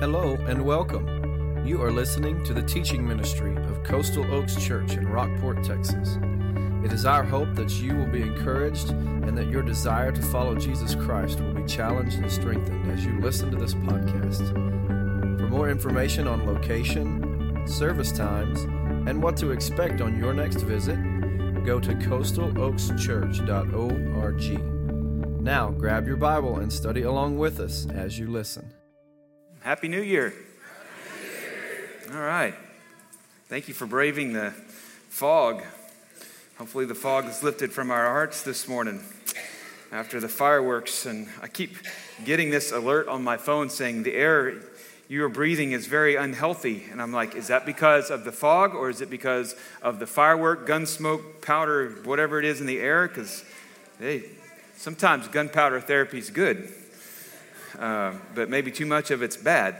Hello and welcome. You are listening to the teaching ministry of Coastal Oaks Church in Rockport, Texas. It is our hope that you will be encouraged and that your desire to follow Jesus Christ will be challenged and strengthened as you listen to this podcast. For more information on location, service times, and what to expect on your next visit, go to coastaloakschurch.org. Now, grab your Bible and study along with us as you listen. Happy New Year. All right. Thank you for braving the fog. Hopefully, the fog is lifted from our hearts this morning after the fireworks. And I keep getting this alert on my phone saying the air you are breathing is very unhealthy. And I'm like, is that because of the fog or is it because of the firework, gun smoke, powder, whatever it is in the air? Because, hey, sometimes gunpowder therapy is good uh, but maybe too much of it's bad.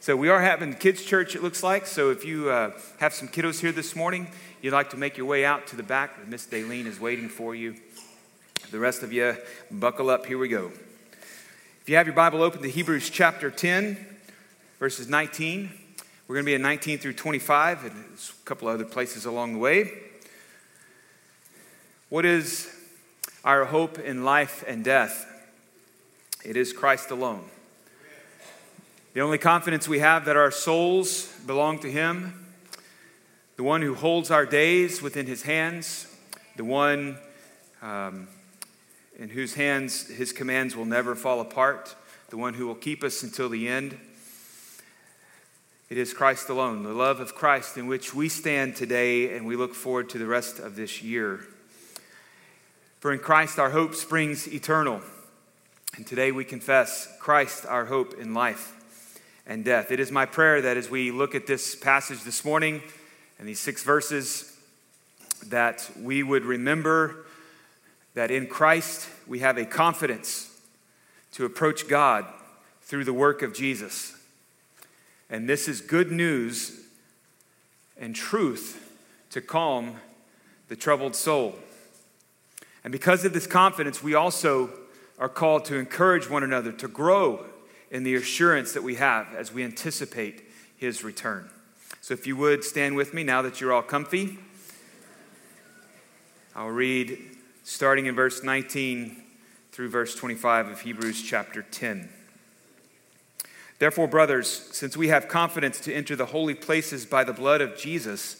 So we are having kids' church, it looks like. So if you uh, have some kiddos here this morning, you'd like to make your way out to the back, Miss Daleen is waiting for you. The rest of you, buckle up. Here we go. If you have your Bible open to Hebrews chapter 10, verses 19, we're going to be in 19 through 25, and a couple other places along the way. What is our hope in life and death? It is Christ alone. The only confidence we have that our souls belong to Him, the one who holds our days within His hands, the one um, in whose hands His commands will never fall apart, the one who will keep us until the end. It is Christ alone, the love of Christ in which we stand today and we look forward to the rest of this year. For in Christ our hope springs eternal. And today we confess Christ, our hope in life and death. It is my prayer that as we look at this passage this morning and these six verses, that we would remember that in Christ we have a confidence to approach God through the work of Jesus. And this is good news and truth to calm the troubled soul. And because of this confidence, we also are called to encourage one another to grow in the assurance that we have as we anticipate his return. So, if you would stand with me now that you're all comfy, I'll read starting in verse 19 through verse 25 of Hebrews chapter 10. Therefore, brothers, since we have confidence to enter the holy places by the blood of Jesus,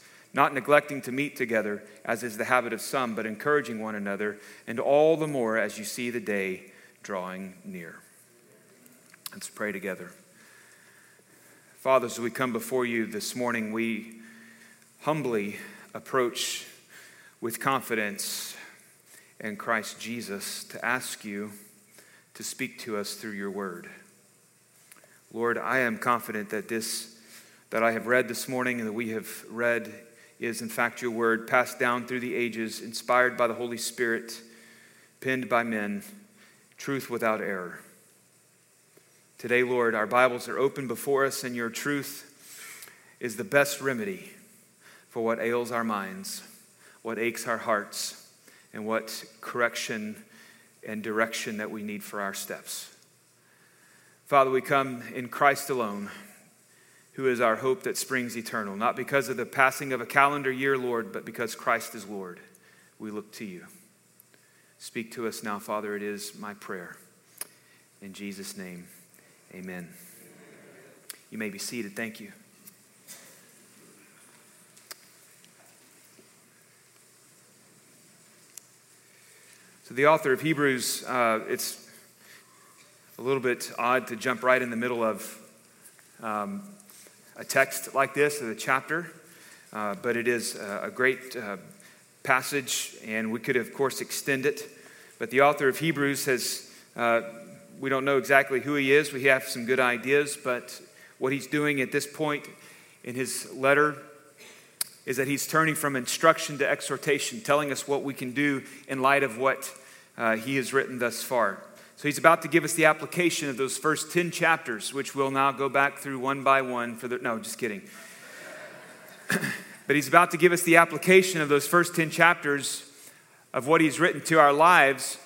not neglecting to meet together, as is the habit of some, but encouraging one another, and all the more as you see the day drawing near. Let's pray together. Father, as we come before you this morning, we humbly approach with confidence in Christ Jesus to ask you to speak to us through your word. Lord, I am confident that this that I have read this morning and that we have read is in fact your word passed down through the ages, inspired by the Holy Spirit, penned by men truth without error. Today, Lord, our Bibles are open before us, and your truth is the best remedy for what ails our minds, what aches our hearts, and what correction and direction that we need for our steps. Father, we come in Christ alone, who is our hope that springs eternal, not because of the passing of a calendar year, Lord, but because Christ is Lord. We look to you. Speak to us now, Father. It is my prayer. In Jesus' name, amen. You may be seated. Thank you. So, the author of Hebrews, uh, it's a little bit odd to jump right in the middle of um, a text like this, in a chapter, uh, but it is a great uh, passage, and we could, of course, extend it. But the author of Hebrews has uh, we don't know exactly who he is. We have some good ideas, but what he's doing at this point in his letter is that he's turning from instruction to exhortation, telling us what we can do in light of what uh, he has written thus far. So he's about to give us the application of those first 10 chapters, which we'll now go back through one by one for the. No, just kidding. but he's about to give us the application of those first 10 chapters of what he's written to our lives,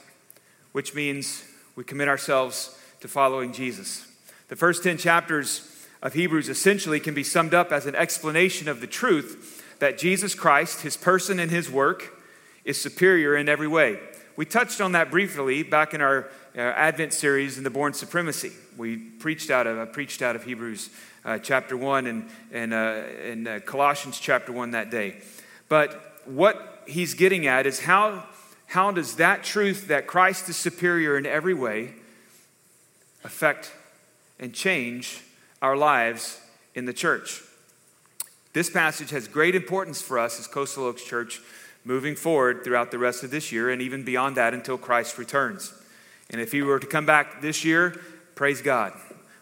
which means we commit ourselves to following Jesus. The first 10 chapters of Hebrews essentially can be summed up as an explanation of the truth that Jesus Christ, his person and his work, is superior in every way. We touched on that briefly back in our uh, Advent series in the Born Supremacy. We preached out of, I preached out of Hebrews uh, chapter 1 and, and, uh, and uh, Colossians chapter 1 that day. But what he's getting at is how, how does that truth that Christ is superior in every way affect and change our lives in the church? This passage has great importance for us as Coastal Oaks Church moving forward throughout the rest of this year and even beyond that until Christ returns. And if he were to come back this year, praise God.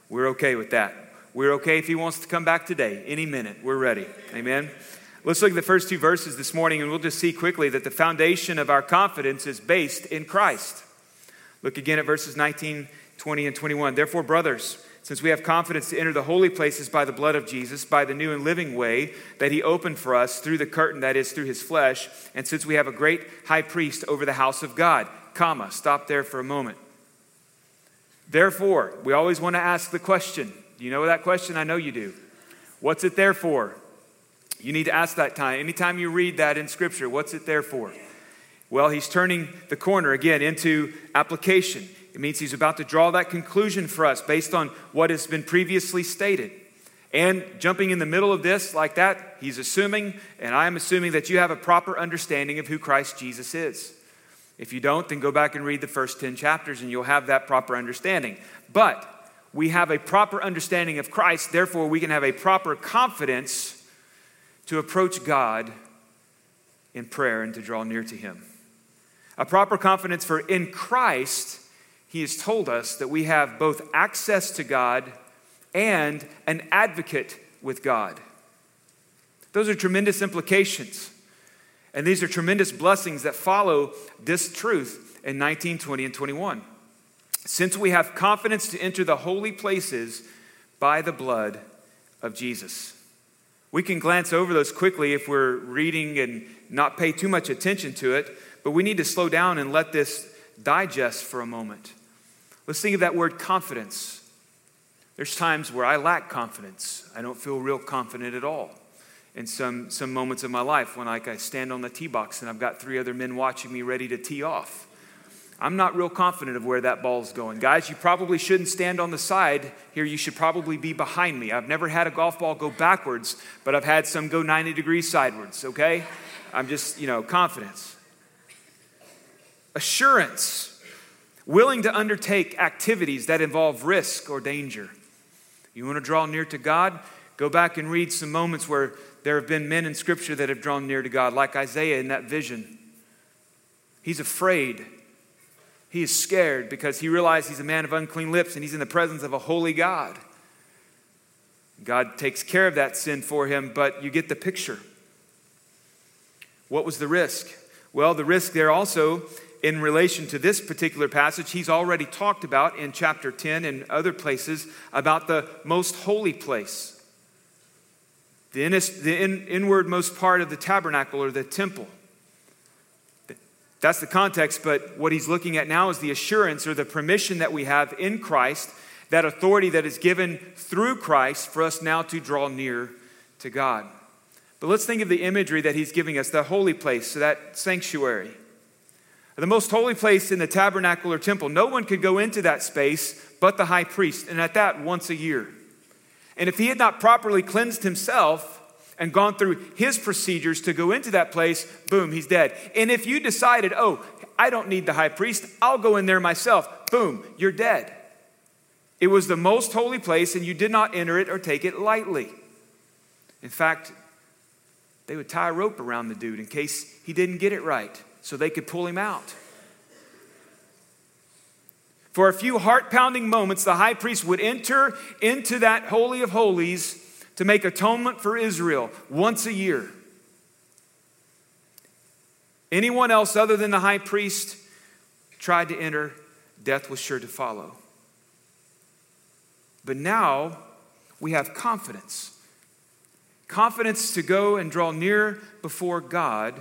We're okay with that. We're okay if he wants to come back today, any minute. We're ready. Amen. Let's look at the first two verses this morning, and we'll just see quickly that the foundation of our confidence is based in Christ. Look again at verses 19, 20, and 21. Therefore, brothers, since we have confidence to enter the holy places by the blood of Jesus, by the new and living way that he opened for us through the curtain that is through his flesh, and since we have a great high priest over the house of God, comma, stop there for a moment. Therefore, we always want to ask the question. Do you know that question? I know you do. What's it there for? You need to ask that time. Anytime you read that in Scripture, what's it there for? Well, he's turning the corner again into application. It means he's about to draw that conclusion for us based on what has been previously stated. And jumping in the middle of this like that, he's assuming, and I am assuming that you have a proper understanding of who Christ Jesus is. If you don't, then go back and read the first 10 chapters and you'll have that proper understanding. But we have a proper understanding of Christ, therefore, we can have a proper confidence to approach God in prayer and to draw near to Him. A proper confidence for in Christ, He has told us that we have both access to God and an advocate with God. Those are tremendous implications. And these are tremendous blessings that follow this truth in 19, 20, and 21. Since we have confidence to enter the holy places by the blood of Jesus. We can glance over those quickly if we're reading and not pay too much attention to it, but we need to slow down and let this digest for a moment. Let's think of that word confidence. There's times where I lack confidence. I don't feel real confident at all. In some, some moments of my life, when like I stand on the tee box and I've got three other men watching me ready to tee off. I'm not real confident of where that ball's going. Guys, you probably shouldn't stand on the side here. You should probably be behind me. I've never had a golf ball go backwards, but I've had some go 90 degrees sidewards, okay? I'm just, you know, confidence. Assurance, willing to undertake activities that involve risk or danger. You want to draw near to God? Go back and read some moments where there have been men in Scripture that have drawn near to God, like Isaiah in that vision. He's afraid he is scared because he realizes he's a man of unclean lips and he's in the presence of a holy God. God takes care of that sin for him, but you get the picture. What was the risk? Well, the risk there also, in relation to this particular passage, he's already talked about in chapter 10 and other places about the most holy place, the, in, the in, inwardmost part of the tabernacle or the temple. That's the context, but what he's looking at now is the assurance or the permission that we have in Christ, that authority that is given through Christ for us now to draw near to God. But let's think of the imagery that he's giving us the holy place, so that sanctuary. The most holy place in the tabernacle or temple. No one could go into that space but the high priest, and at that once a year. And if he had not properly cleansed himself, and gone through his procedures to go into that place, boom, he's dead. And if you decided, oh, I don't need the high priest, I'll go in there myself, boom, you're dead. It was the most holy place, and you did not enter it or take it lightly. In fact, they would tie a rope around the dude in case he didn't get it right so they could pull him out. For a few heart pounding moments, the high priest would enter into that Holy of Holies to make atonement for Israel once a year. Anyone else other than the high priest tried to enter, death was sure to follow. But now we have confidence confidence to go and draw near before God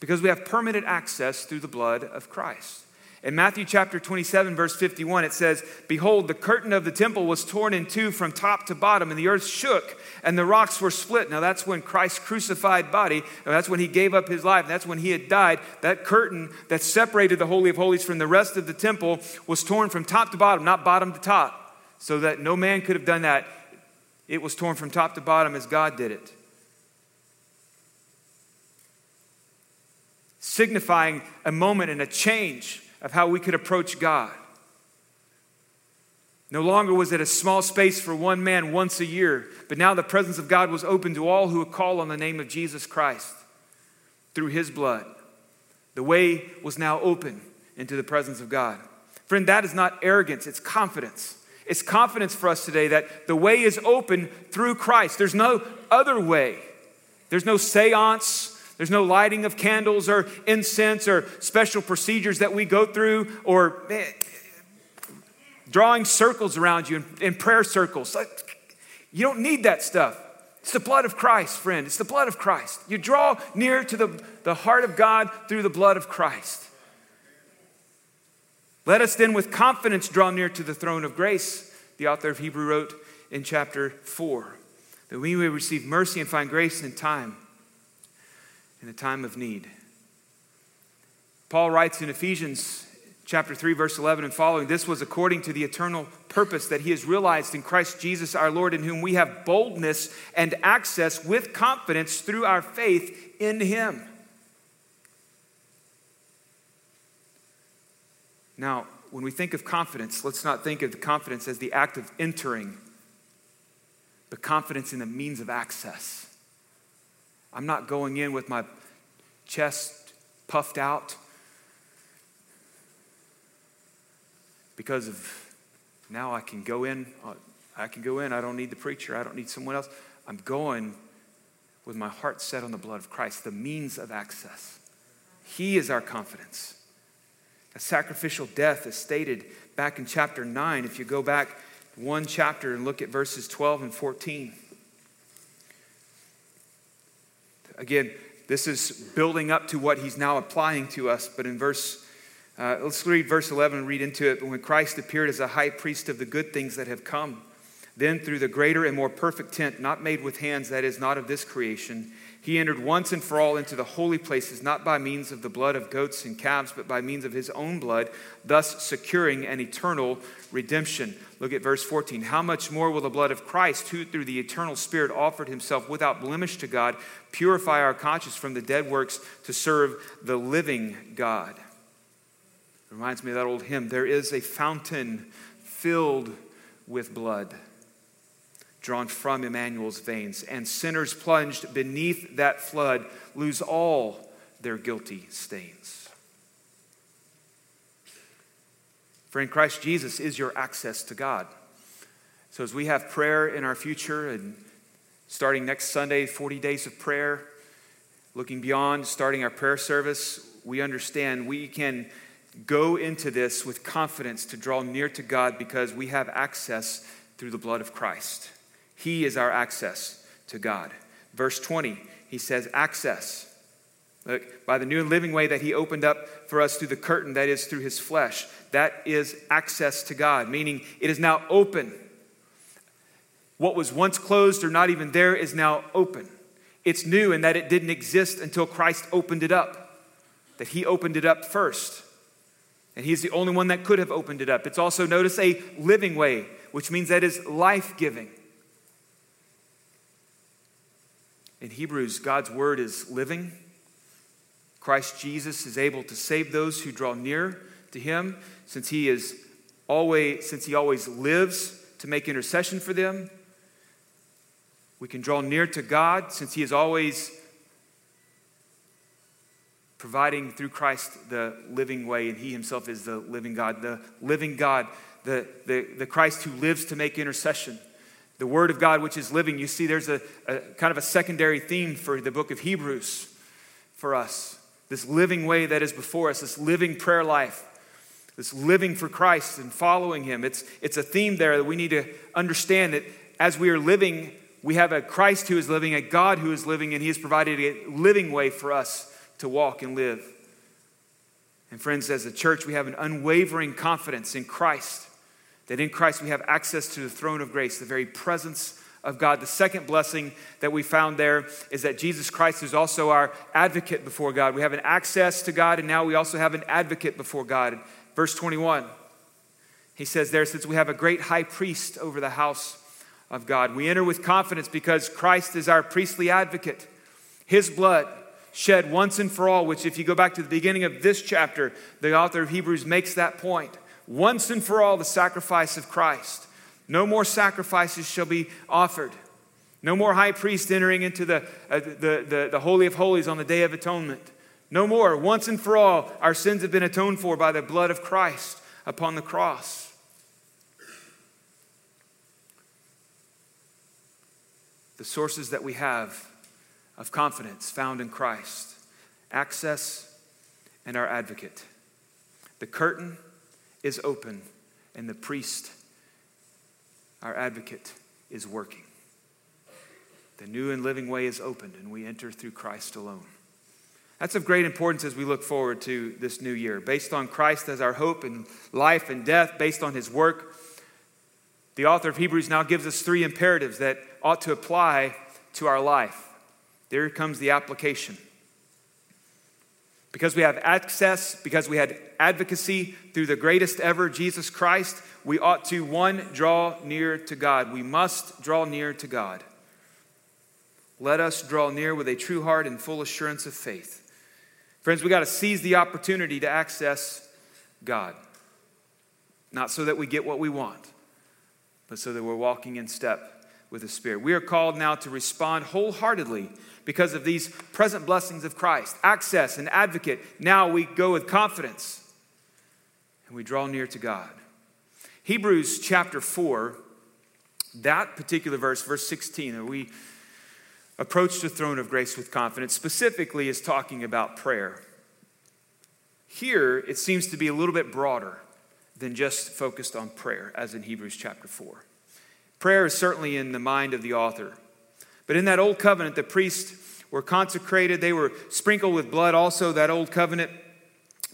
because we have permanent access through the blood of Christ. In Matthew chapter 27, verse 51, it says, Behold, the curtain of the temple was torn in two from top to bottom, and the earth shook, and the rocks were split. Now, that's when Christ's crucified body, that's when he gave up his life, that's when he had died. That curtain that separated the Holy of Holies from the rest of the temple was torn from top to bottom, not bottom to top, so that no man could have done that. It was torn from top to bottom as God did it. Signifying a moment and a change of how we could approach God. No longer was it a small space for one man once a year, but now the presence of God was open to all who would call on the name of Jesus Christ through his blood. The way was now open into the presence of God. Friend, that is not arrogance, it's confidence. It's confidence for us today that the way is open through Christ. There's no other way. There's no seance, there's no lighting of candles or incense or special procedures that we go through or man, drawing circles around you in, in prayer circles. You don't need that stuff. It's the blood of Christ, friend. It's the blood of Christ. You draw near to the, the heart of God through the blood of Christ. Let us then with confidence draw near to the throne of grace, the author of Hebrew wrote in chapter 4, that we may receive mercy and find grace in time in a time of need. Paul writes in Ephesians chapter 3 verse 11 and following this was according to the eternal purpose that he has realized in Christ Jesus our Lord in whom we have boldness and access with confidence through our faith in him. Now, when we think of confidence, let's not think of the confidence as the act of entering, but confidence in the means of access. I'm not going in with my chest puffed out because of now I can go in. Uh, I can go in. I don't need the preacher. I don't need someone else. I'm going with my heart set on the blood of Christ, the means of access. He is our confidence. A sacrificial death is stated back in chapter 9. If you go back one chapter and look at verses 12 and 14. Again, this is building up to what he's now applying to us. But in verse, uh, let's read verse 11 and read into it. When Christ appeared as a high priest of the good things that have come, then through the greater and more perfect tent, not made with hands, that is, not of this creation, he entered once and for all into the holy places, not by means of the blood of goats and calves, but by means of his own blood, thus securing an eternal redemption. Look at verse 14. How much more will the blood of Christ, who through the eternal Spirit offered himself without blemish to God, purify our conscience from the dead works to serve the living God? It reminds me of that old hymn There is a fountain filled with blood drawn from Emmanuel's veins, and sinners plunged beneath that flood lose all their guilty stains. Friend, Christ Jesus is your access to God. So as we have prayer in our future and starting next Sunday, 40 days of prayer, looking beyond, starting our prayer service, we understand we can go into this with confidence to draw near to God because we have access through the blood of Christ. He is our access to God. Verse 20, he says, access. Look, by the new and living way that he opened up for us through the curtain, that is through his flesh. That is access to God, meaning it is now open. What was once closed or not even there is now open. It's new in that it didn't exist until Christ opened it up, that he opened it up first. And he's the only one that could have opened it up. It's also, notice, a living way, which means that is life giving. In Hebrews, God's word is living. Christ Jesus is able to save those who draw near to him since he is always since he always lives to make intercession for them. We can draw near to God since he is always providing through Christ the living way, and He Himself is the living God, the living God, the, the, the Christ who lives to make intercession. The Word of God, which is living. You see, there's a, a kind of a secondary theme for the book of Hebrews for us. This living way that is before us, this living prayer life, this living for Christ and following Him. It's, it's a theme there that we need to understand that as we are living, we have a Christ who is living, a God who is living, and He has provided a living way for us to walk and live. And friends, as a church, we have an unwavering confidence in Christ, that in Christ we have access to the throne of grace, the very presence of God. The second blessing that we found there is that Jesus Christ is also our advocate before God. We have an access to God, and now we also have an advocate before God. Verse 21, he says there, since we have a great high priest over the house of God, we enter with confidence because Christ is our priestly advocate. His blood shed once and for all, which, if you go back to the beginning of this chapter, the author of Hebrews makes that point. Once and for all, the sacrifice of Christ. No more sacrifices shall be offered. No more high priest entering into the, uh, the, the, the Holy of Holies on the Day of Atonement. No more. Once and for all, our sins have been atoned for by the blood of Christ upon the cross. The sources that we have of confidence found in Christ, access, and our advocate. The curtain is open, and the priest, our advocate, is working. The new and living way is opened, and we enter through Christ alone. That's of great importance as we look forward to this new year. Based on Christ as our hope in life and death, based on his work, the author of Hebrews now gives us three imperatives that ought to apply to our life. There comes the application. Because we have access, because we had advocacy through the greatest ever, Jesus Christ, we ought to, one, draw near to God. We must draw near to God. Let us draw near with a true heart and full assurance of faith. Friends, we got to seize the opportunity to access God. Not so that we get what we want, but so that we're walking in step with the Spirit. We are called now to respond wholeheartedly because of these present blessings of Christ, access and advocate. Now we go with confidence and we draw near to God. Hebrews chapter 4, that particular verse, verse 16, that we approach the throne of grace with confidence, specifically is talking about prayer. Here, it seems to be a little bit broader than just focused on prayer, as in Hebrews chapter 4. Prayer is certainly in the mind of the author. But in that old covenant, the priests were consecrated, they were sprinkled with blood. Also, that old covenant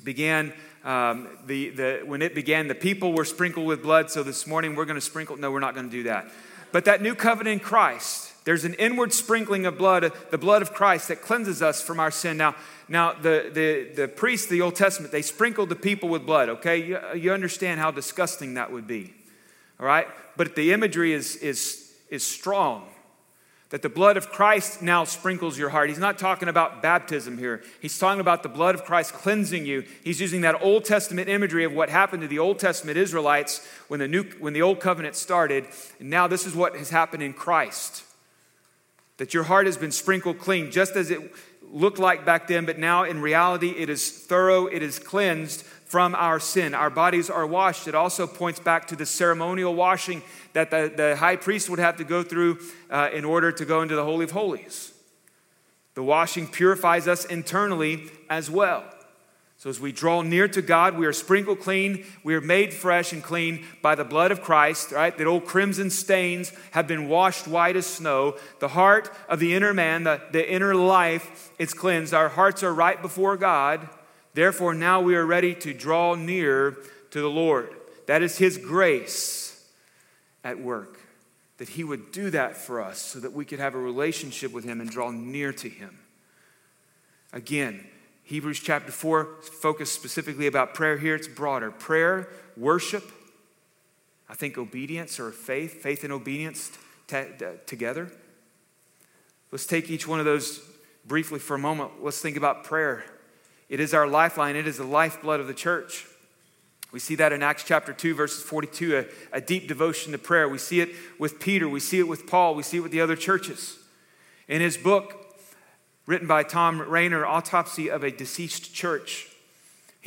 began. Um, the, the, when it began, the people were sprinkled with blood. So this morning we're going to sprinkle. No, we're not going to do that. But that new covenant in Christ, there's an inward sprinkling of blood, the blood of Christ that cleanses us from our sin. Now, now the, the, the priests, the Old Testament, they sprinkled the people with blood, okay? You, you understand how disgusting that would be, all right? But the imagery is, is, is strong that the blood of Christ now sprinkles your heart. He's not talking about baptism here. He's talking about the blood of Christ cleansing you. He's using that Old Testament imagery of what happened to the Old Testament Israelites when the new when the old covenant started. And now this is what has happened in Christ. That your heart has been sprinkled clean just as it looked like back then, but now in reality it is thorough, it is cleansed from our sin. Our bodies are washed. It also points back to the ceremonial washing that the, the high priest would have to go through uh, in order to go into the Holy of Holies. The washing purifies us internally as well. So, as we draw near to God, we are sprinkled clean, we are made fresh and clean by the blood of Christ, right? That old crimson stains have been washed white as snow. The heart of the inner man, the, the inner life, it's cleansed. Our hearts are right before God. Therefore, now we are ready to draw near to the Lord. That is His grace at work, that He would do that for us so that we could have a relationship with Him and draw near to Him. Again, Hebrews chapter 4 focus specifically about prayer here. It's broader. Prayer, worship, I think obedience or faith, faith and obedience t- t- together. Let's take each one of those briefly for a moment. Let's think about prayer. It is our lifeline, it is the lifeblood of the church. We see that in Acts chapter 2, verses 42, a, a, deep devotion to prayer. We see it with Peter, we see it with Paul, we see it with the other churches. In his book, written by Thom Rainer, Autopsy of a Deceased Church.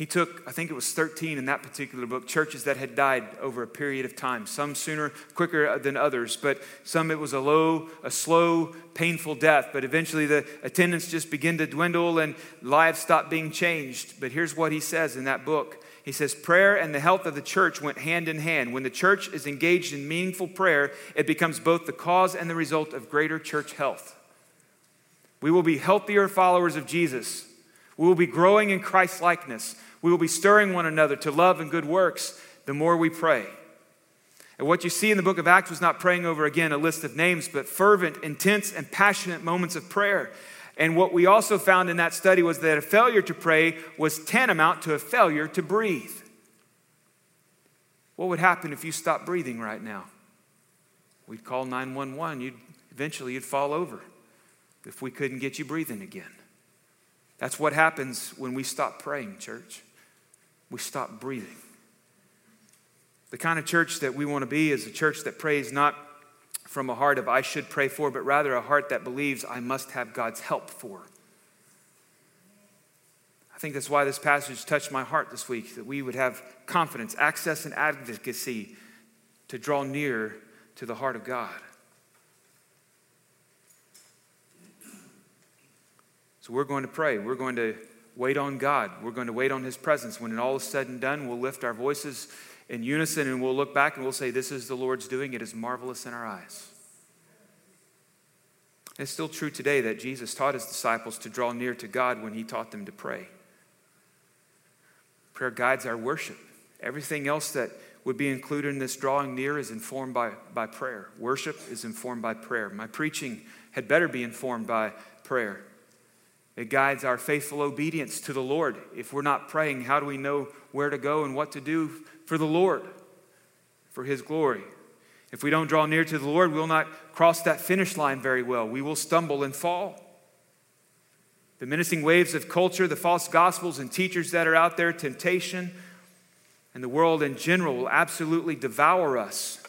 He took, I think it was 13 in that particular book, churches that had died over a period of time, some sooner, quicker than others, but some it was a low, a slow, painful death. But eventually the attendance just began to dwindle and lives stopped being changed. But here's what he says in that book. He says, Prayer and the health of the church went hand in hand. When the church is engaged in meaningful prayer, it becomes both the cause and the result of greater church health. We will be healthier followers of Jesus. We will be growing in Christ likeness. We will be stirring one another to love and good works the more we pray. And what you see in the book of Acts was not praying over again a list of names, but fervent, intense, and passionate moments of prayer. And what we also found in that study was that a failure to pray was tantamount to a failure to breathe. What would happen if you stopped breathing right now? We'd call 911. You'd, eventually, you'd fall over if we couldn't get you breathing again. That's what happens when we stop praying, church we stop breathing. The kind of church that we want to be is a church that prays not from a heart of I should pray for, but rather a heart that believes I must have God's help for. I think that's why this passage touched my heart this week, that we would have confidence, access, and advocacy to draw near to the heart of God. So we're going to pray. We're going to wait on God. We're going to wait on His presence. When it all is said and done, we'll lift our voices in unison and we'll look back and we'll say, This is the Lord's doing. It is marvelous in our eyes. It's still true today that Jesus taught his disciples to draw near to God when he taught them to pray. Prayer guides our worship. Everything else that would be included in this drawing near is informed by, by prayer. Worship is informed by prayer. My preaching had better be informed by prayer. It guides our faithful obedience to the Lord. If we're not praying, how do we know where to go and what to do for the Lord, for His glory? If we don't draw near to the Lord, we'll not cross that finish line very well. We will stumble and fall. The menacing waves of culture, the false gospels and teachers that are out there, temptation, and the world in general will absolutely devour us.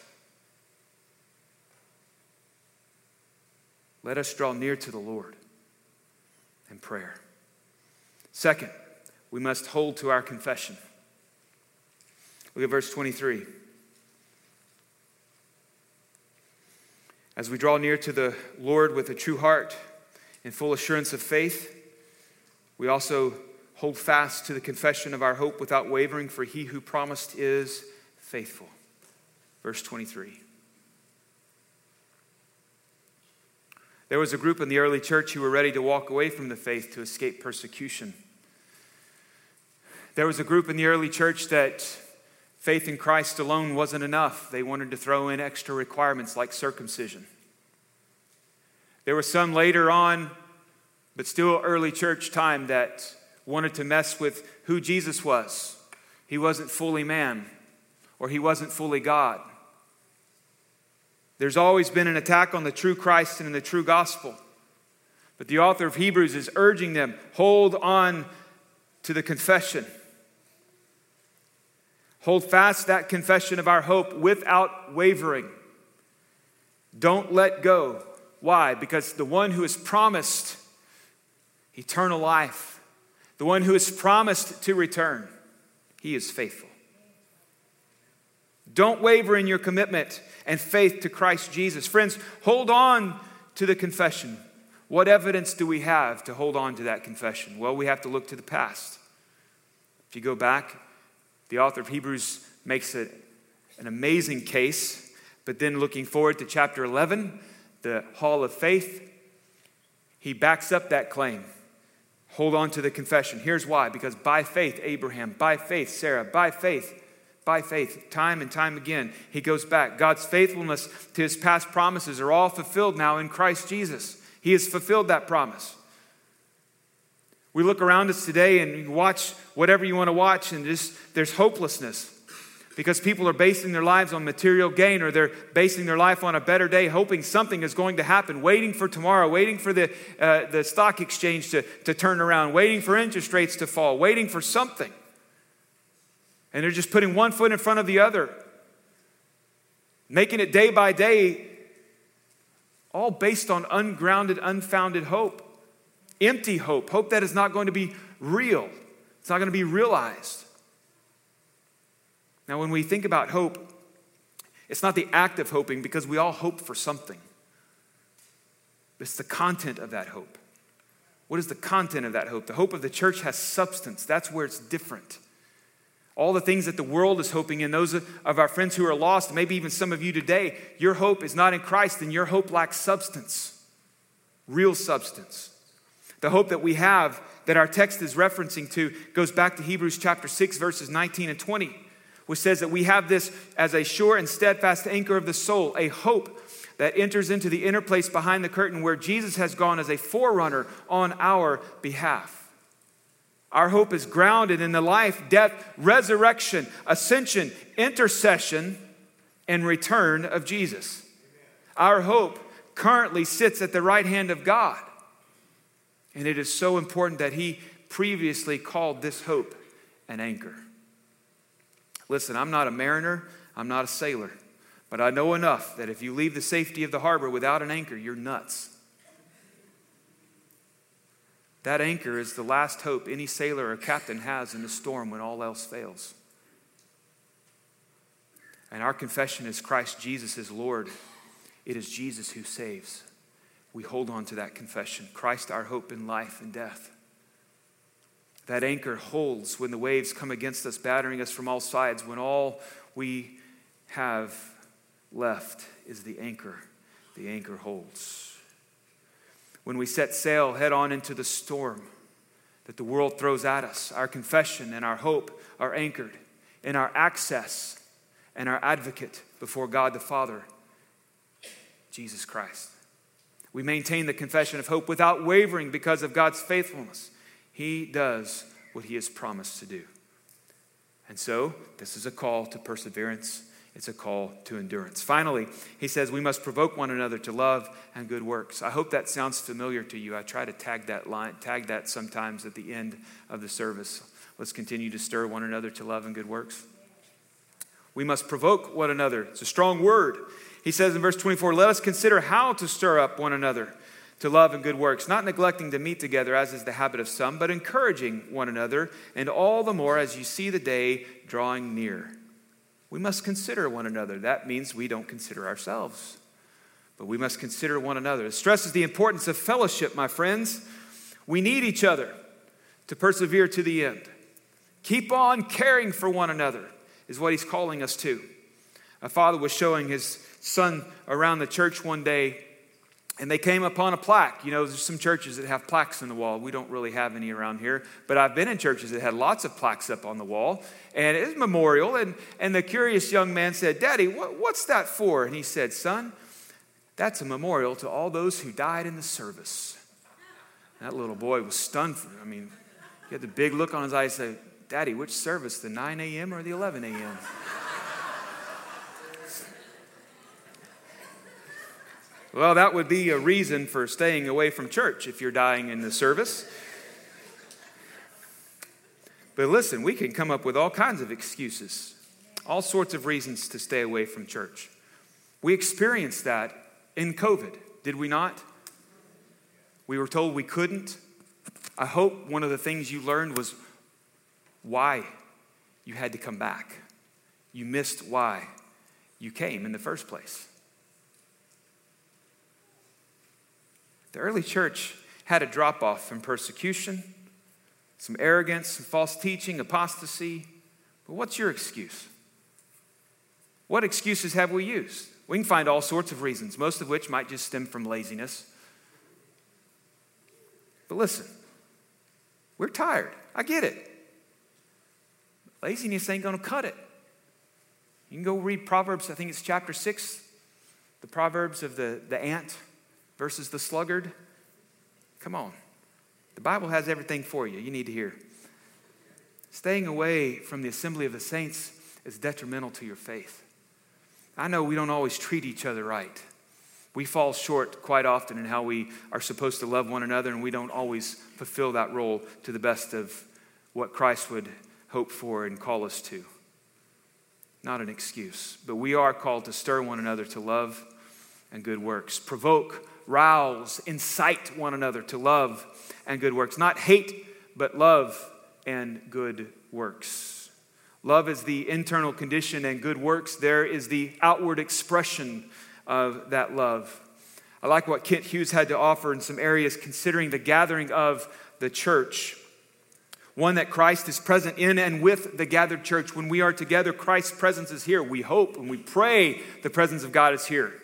Let us draw near to the Lord and prayer. Second, we must hold to our confession. Look at verse 23. As we draw near to the Lord with a true heart and full assurance of faith, we also hold fast to the confession of our hope without wavering, for he who promised is faithful. Verse 23. There was a group in the early church who were ready to walk away from the faith to escape persecution. There was a group in the early church that faith in Christ alone wasn't enough. They wanted to throw in extra requirements like circumcision. There were some later on, but still early church time, that wanted to mess with who Jesus was. He wasn't fully man, or he wasn't fully God. There's always been an attack on the true Christ and in the true gospel. But the author of Hebrews is urging them hold on to the confession. Hold fast that confession of our hope without wavering. Don't let go. Why? Because the one who has promised eternal life, the one who has promised to return, he is faithful. Don't waver in your commitment and faith to Christ Jesus. Friends, hold on to the confession. What evidence do we have to hold on to that confession? Well, we have to look to the past. If you go back, the author of Hebrews makes it an amazing case, but then looking forward to chapter 11, the hall of faith, he backs up that claim. Hold on to the confession. Here's why because by faith, Abraham, by faith, Sarah, by faith, by faith, time and time again. He goes back. God's faithfulness to his past promises are all fulfilled now in Christ Jesus. He has fulfilled that promise. We look around us today and watch whatever you want to watch, and just there's hopelessness because people are basing their lives on material gain or they're basing their life on a better day, hoping something is going to happen, waiting for tomorrow, waiting for the, uh, the stock exchange to, to turn around, waiting for interest rates to fall, waiting for something. And they're just putting one foot in front of the other, making it day by day, all based on ungrounded, unfounded hope. empty hope, hope that is not going to be real, it's not going to be realized. Now, when we think about hope, it's not the act of hoping because we all hope for something. It's the content of that hope. What is the content of that hope? The hope of the church has substance. That's where it's different. All the things that the world is hoping in, those of our friends who are lost, maybe even some of you today, your hope is not in Christ and your hope lacks substance, real substance. The hope that we have, that our text is referencing to, goes back to Hebrews chapter 6, verses 19 and 20, which says that we have this as a sure and steadfast anchor of the soul, a hope that enters into the inner place behind the curtain where Jesus has gone as a forerunner on our behalf. Our hope is grounded in the life, death, resurrection, ascension, intercession, and return of Jesus. Our hope currently sits at the right hand of God. And it is so important that He previously called this hope an anchor. Listen, I'm not a mariner, I'm not a sailor, but I know enough that if you leave the safety of the harbor without an anchor, you're nuts. That anchor is the last hope any sailor or captain has in a storm when all else fails. And our confession is Christ Jesus is Lord. It is Jesus who saves. We hold on to that confession Christ, our hope in life and death. That anchor holds when the waves come against us, battering us from all sides, when all we have left is the anchor. The anchor holds when we set sail head on into the storm that the world throws at us. Our confession and our hope are anchored in our access and our advocate before God the Father, Jesus Christ. We maintain the confession of hope without wavering because of God's faithfulness. He does what He has promised to do. And so, this is a call to perseverance it's a call to endurance. Finally, he says we must provoke one another to love and good works. I hope that sounds familiar to you. I try to tag that line, tag that sometimes at the end of the service. Let's continue to stir one another to love and good works. We must provoke one another. It's a strong word. He says in verse 24, let us consider how to stir up one another to love and good works, not neglecting to meet together as is the habit of some, but encouraging one another, and all the more as you see the day drawing near. We must consider one another. That means we don't consider ourselves, but we must consider one another. It stresses the importance of fellowship, my friends. We need each other to persevere to the end. Keep on caring for one another, is what he's calling us to. A father was showing his son around the church one day and they came upon a plaque. You know, there's some churches that have plaques in the wall. We don't really have any around here, but I've been in churches that had lots of plaques up on the wall, and it's a memorial. And, and the curious young man said, Daddy, what, what's that for? And he said, Son, that's a memorial to all those who died in the service. That little boy was stunned. For, I mean, he had the big look on his eyes, said, Daddy, which service, the 9 a.m. or the 11 a.m.? Well, that would be a reason for staying away from church if you're dying in the service. But listen, we can come up with all kinds of excuses, all sorts of reasons to stay away from church. We experienced that in COVID, did we not? We were told we couldn't. I hope one of the things you learned was why you had to come back. You missed why you came in the first place. The early church had a drop off from persecution, some arrogance, some false teaching, apostasy. But what's your excuse? What excuses have we used? We can find all sorts of reasons, most of which might just stem from laziness. But listen, we're tired. I get it. Laziness ain't going to cut it. You can go read Proverbs, I think it's chapter 6, the Proverbs of the, the ant versus the sluggard? Come on. The Bible has everything for you. You need to hear. Staying away from the assembly of the saints is detrimental to your faith. I know we don't always treat each other right. We fall short quite often in how we are supposed to love one another, and we don't always fulfill that role to the best of what Christ would hope for and call us to. Not an excuse, but we are called to stir one another to love and good works. Provoke rouse, incite one another to love and good works. Not hate, but love and good works. Love is the internal condition, and good works, there is the outward expression of that love. I like what Kent Hughes had to offer in some areas considering the gathering of the church. One that Christ is present in and with the gathered church. When we are together, Christ's presence is here. We hope and we pray the presence of God is here.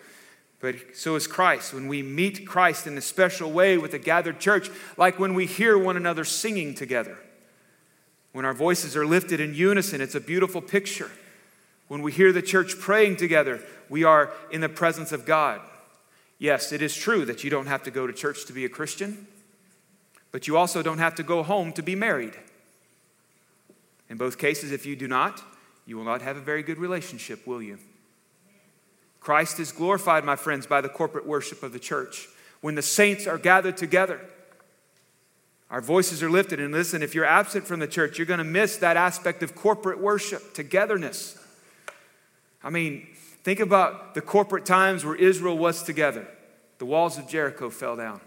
But so is Christ. When we meet Christ in a special way with a gathered church, like when we hear one another singing together, when our voices are lifted in unison, it's a beautiful picture. When we hear the church praying together, we are in the presence of God. Yes, it is true that you don't have to go to church to be a Christian, but you also don't have to go home to be married. In both cases, if you do not, you will not have a very good relationship, will you? Christ is glorified, my friends, by the corporate worship of the church. When the saints are gathered together, our voices are lifted. And listen, if you're absent from the church, you're going to miss that aspect of corporate worship, togetherness. I mean, think about the corporate times where Israel was together. The walls of Jericho fell down.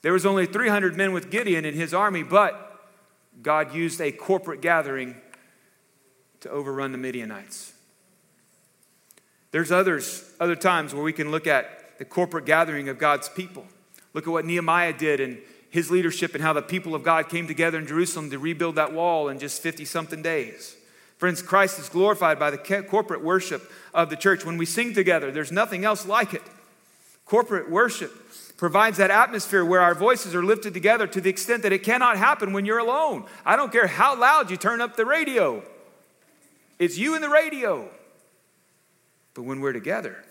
There was only 300 men with Gideon in his army, but God used a corporate gathering to overrun the Midianites. There's others, other times where we can look at the corporate gathering of God's people. Look at what Nehemiah did and his leadership and how the people of God came together in Jerusalem to rebuild that wall in just 50 something days. Friends, Christ is glorified by the corporate worship of the church. When we sing together, there's nothing else like it. Corporate worship provides that atmosphere where our voices are lifted together to the extent that it cannot happen when you're alone. I don't care how loud you turn up the radio, it's you and the radio. But when we're together,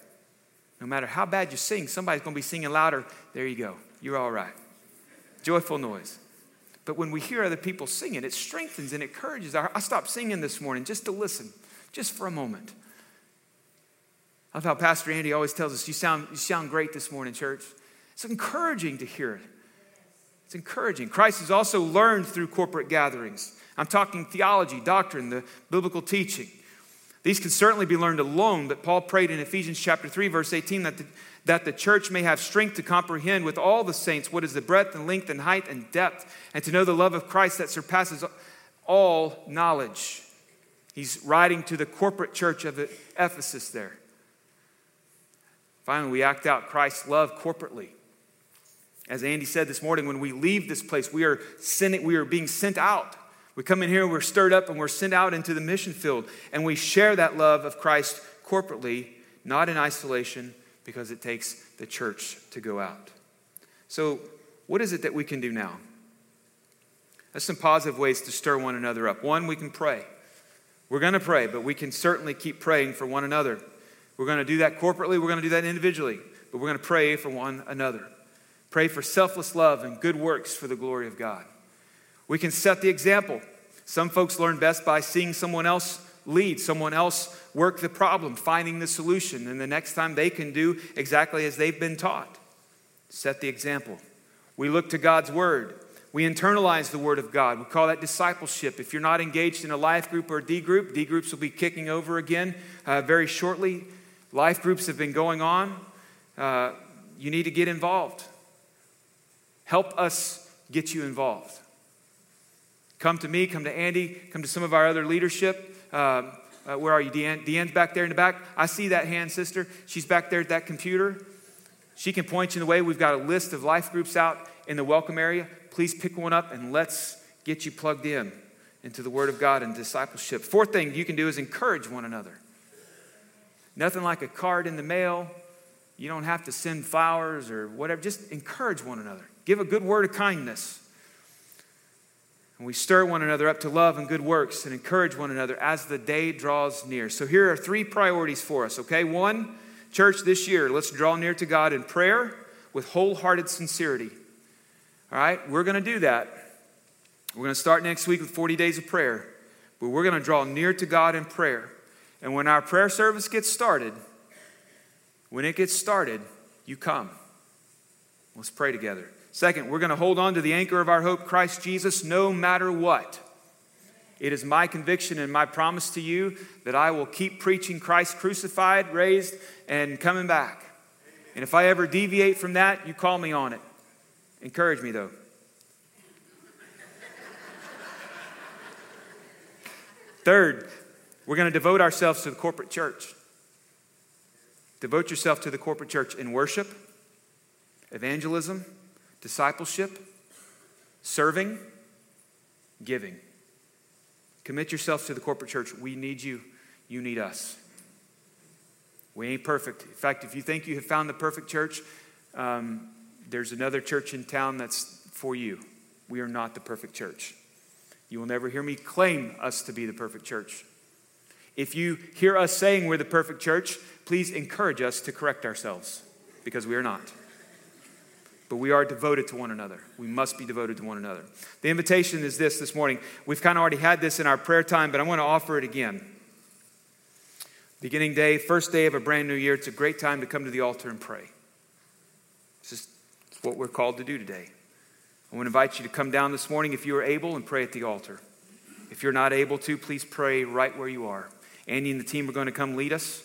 no matter how bad you sing, somebody's going to be singing louder. There you go. You're all right. Joyful noise. But when we hear other people singing, it strengthens and encourages. I stopped singing this morning just to listen, just for a moment. I love how Pastor Andy always tells us, you sound, you sound great this morning, church. It's encouraging to hear it. It's encouraging. Christ has also learned through corporate gatherings. I'm talking theology, doctrine, the biblical teaching. These can certainly be learned alone, but Paul prayed in Ephesians chapter 3, verse 18, that the, that the church may have strength to comprehend with all the saints what is the breadth and length and height and depth, and to know the love of Christ that surpasses all knowledge. He's writing to the corporate church of Ephesus there. Finally, we act out Christ's love corporately. As Andy said this morning, when we leave this place, we are, sending, we are being sent out we come in here, we're stirred up, and we're sent out into the mission field, and we share that love of Christ corporately, not in isolation, because it takes the church to go out. So, what is it that we can do now? There's some positive ways to stir one another up. One, we can pray. We're going to pray, but we can certainly keep praying for one another. We're going to do that corporately, we're going to do that individually, but we're going to pray for one another. Pray for selfless love and good works for the glory of God. We can set the example. Some folks learn best by seeing someone else lead, someone else work the problem, finding the solution, and the next time they can do exactly as they've been taught. Set the example. We look to God's word. We internalize the word of God. We call that discipleship. If you're not engaged in a life group or a D group, D groups will be kicking over again uh, very shortly. Life groups have been going on. Uh, you need to get involved. Help us get you involved. Come to me, come to Andy, come to some of our other leadership. Um, uh, where are you, Deanne? Deanne's back there in the back. I see that hand, sister. She's back there at that computer. She can point you in the way. We've got a list of life groups out in the welcome area. Please pick one up and let's get you plugged in into the Word of God and discipleship. Fourth thing you can do is encourage one another. Nothing like a card in the mail. You don't have to send flowers or whatever. Just encourage one another. Give a good word of kindness. And we stir one another up to love and good works and encourage one another as the day draws near. So here are three priorities for us, okay? One, church, this year, let's draw near to God in prayer with wholehearted sincerity. All right, we're going to do that. We're going to start next week with 40 days of prayer, but we're going to draw near to God in prayer. And when our prayer service gets started, when it gets started, you come. Let's pray together. Second, we're going to hold on to the anchor of our hope, Christ Jesus, no matter what. It is my conviction and my promise to you that I will keep preaching Christ crucified, raised, and coming back And if I ever deviate from that, you call me on it. Encourage me, though. Third, we're going to devote ourselves to the corporate church. Devote yourself to the corporate church in worship, evangelism, discipleship, serving, giving. Commit yourself to the corporate church. We need you, you need us. We ain't perfect. In fact, if you think you have found the perfect church, um, there's another church in town that's for you. We are not the perfect church. You will never hear me claim us to be the perfect church. If you hear us saying we're the perfect church, please encourage us to correct ourselves because we are not. But we are devoted to one another. We must be devoted to one another. The invitation is this this morning. We've kind of already had this in our prayer time, but I want to offer it again. Beginning day, first day of a brand new year, it's a great time to come to the altar and pray. This is what we're called to do today. I want to invite you to come down this morning if you are able and pray at the altar. If you're not able to, please pray right where you are. Andy and the team are going to come lead us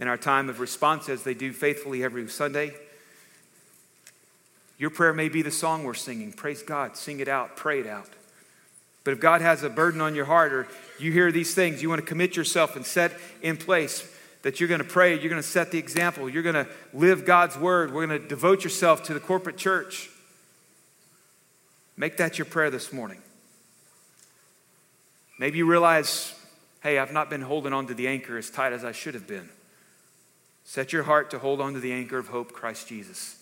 in our time of response as they do faithfully every Sunday. Your prayer may be the song we're singing. Praise God. Sing it out. Pray it out. But if God has a burden on your heart or you hear these things, you want to commit yourself and set in place that you're going to pray, you're going to set the example, you're going to live God's word, we're going to devote yourself to the corporate church. Make that your prayer this morning. Maybe you realize, hey, I've not been holding on to the anchor as tight as I should have been. Set your heart to hold on to the anchor of hope, Christ Jesus.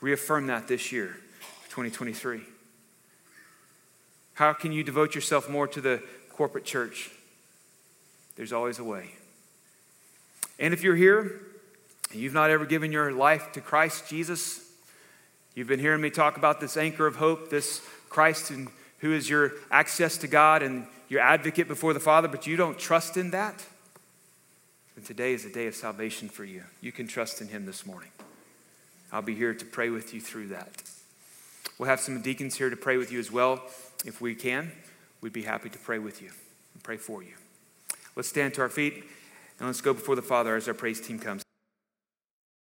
Reaffirm that this year, 2023. How can you devote yourself more to the corporate church? There's always a way. And if you're here and you've not ever given your life to Christ Jesus, you've been hearing me talk about this anchor of hope, this Christ and who is your access to God and your advocate before the Father, but you don't trust in that, then today is a day of salvation for you. You can trust in Him this morning. I'll be here to pray with you through that. We'll have some deacons here to pray with you as well. If we can, we'd be happy to pray with you and pray for you. Let's stand to our feet and let's go before the Father as our praise team comes.